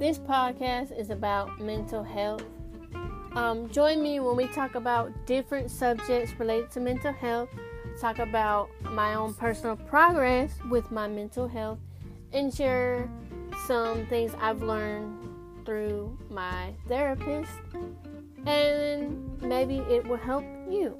This podcast is about mental health. Um, join me when we talk about different subjects related to mental health, talk about my own personal progress with my mental health, and share some things I've learned through my therapist, and maybe it will help you.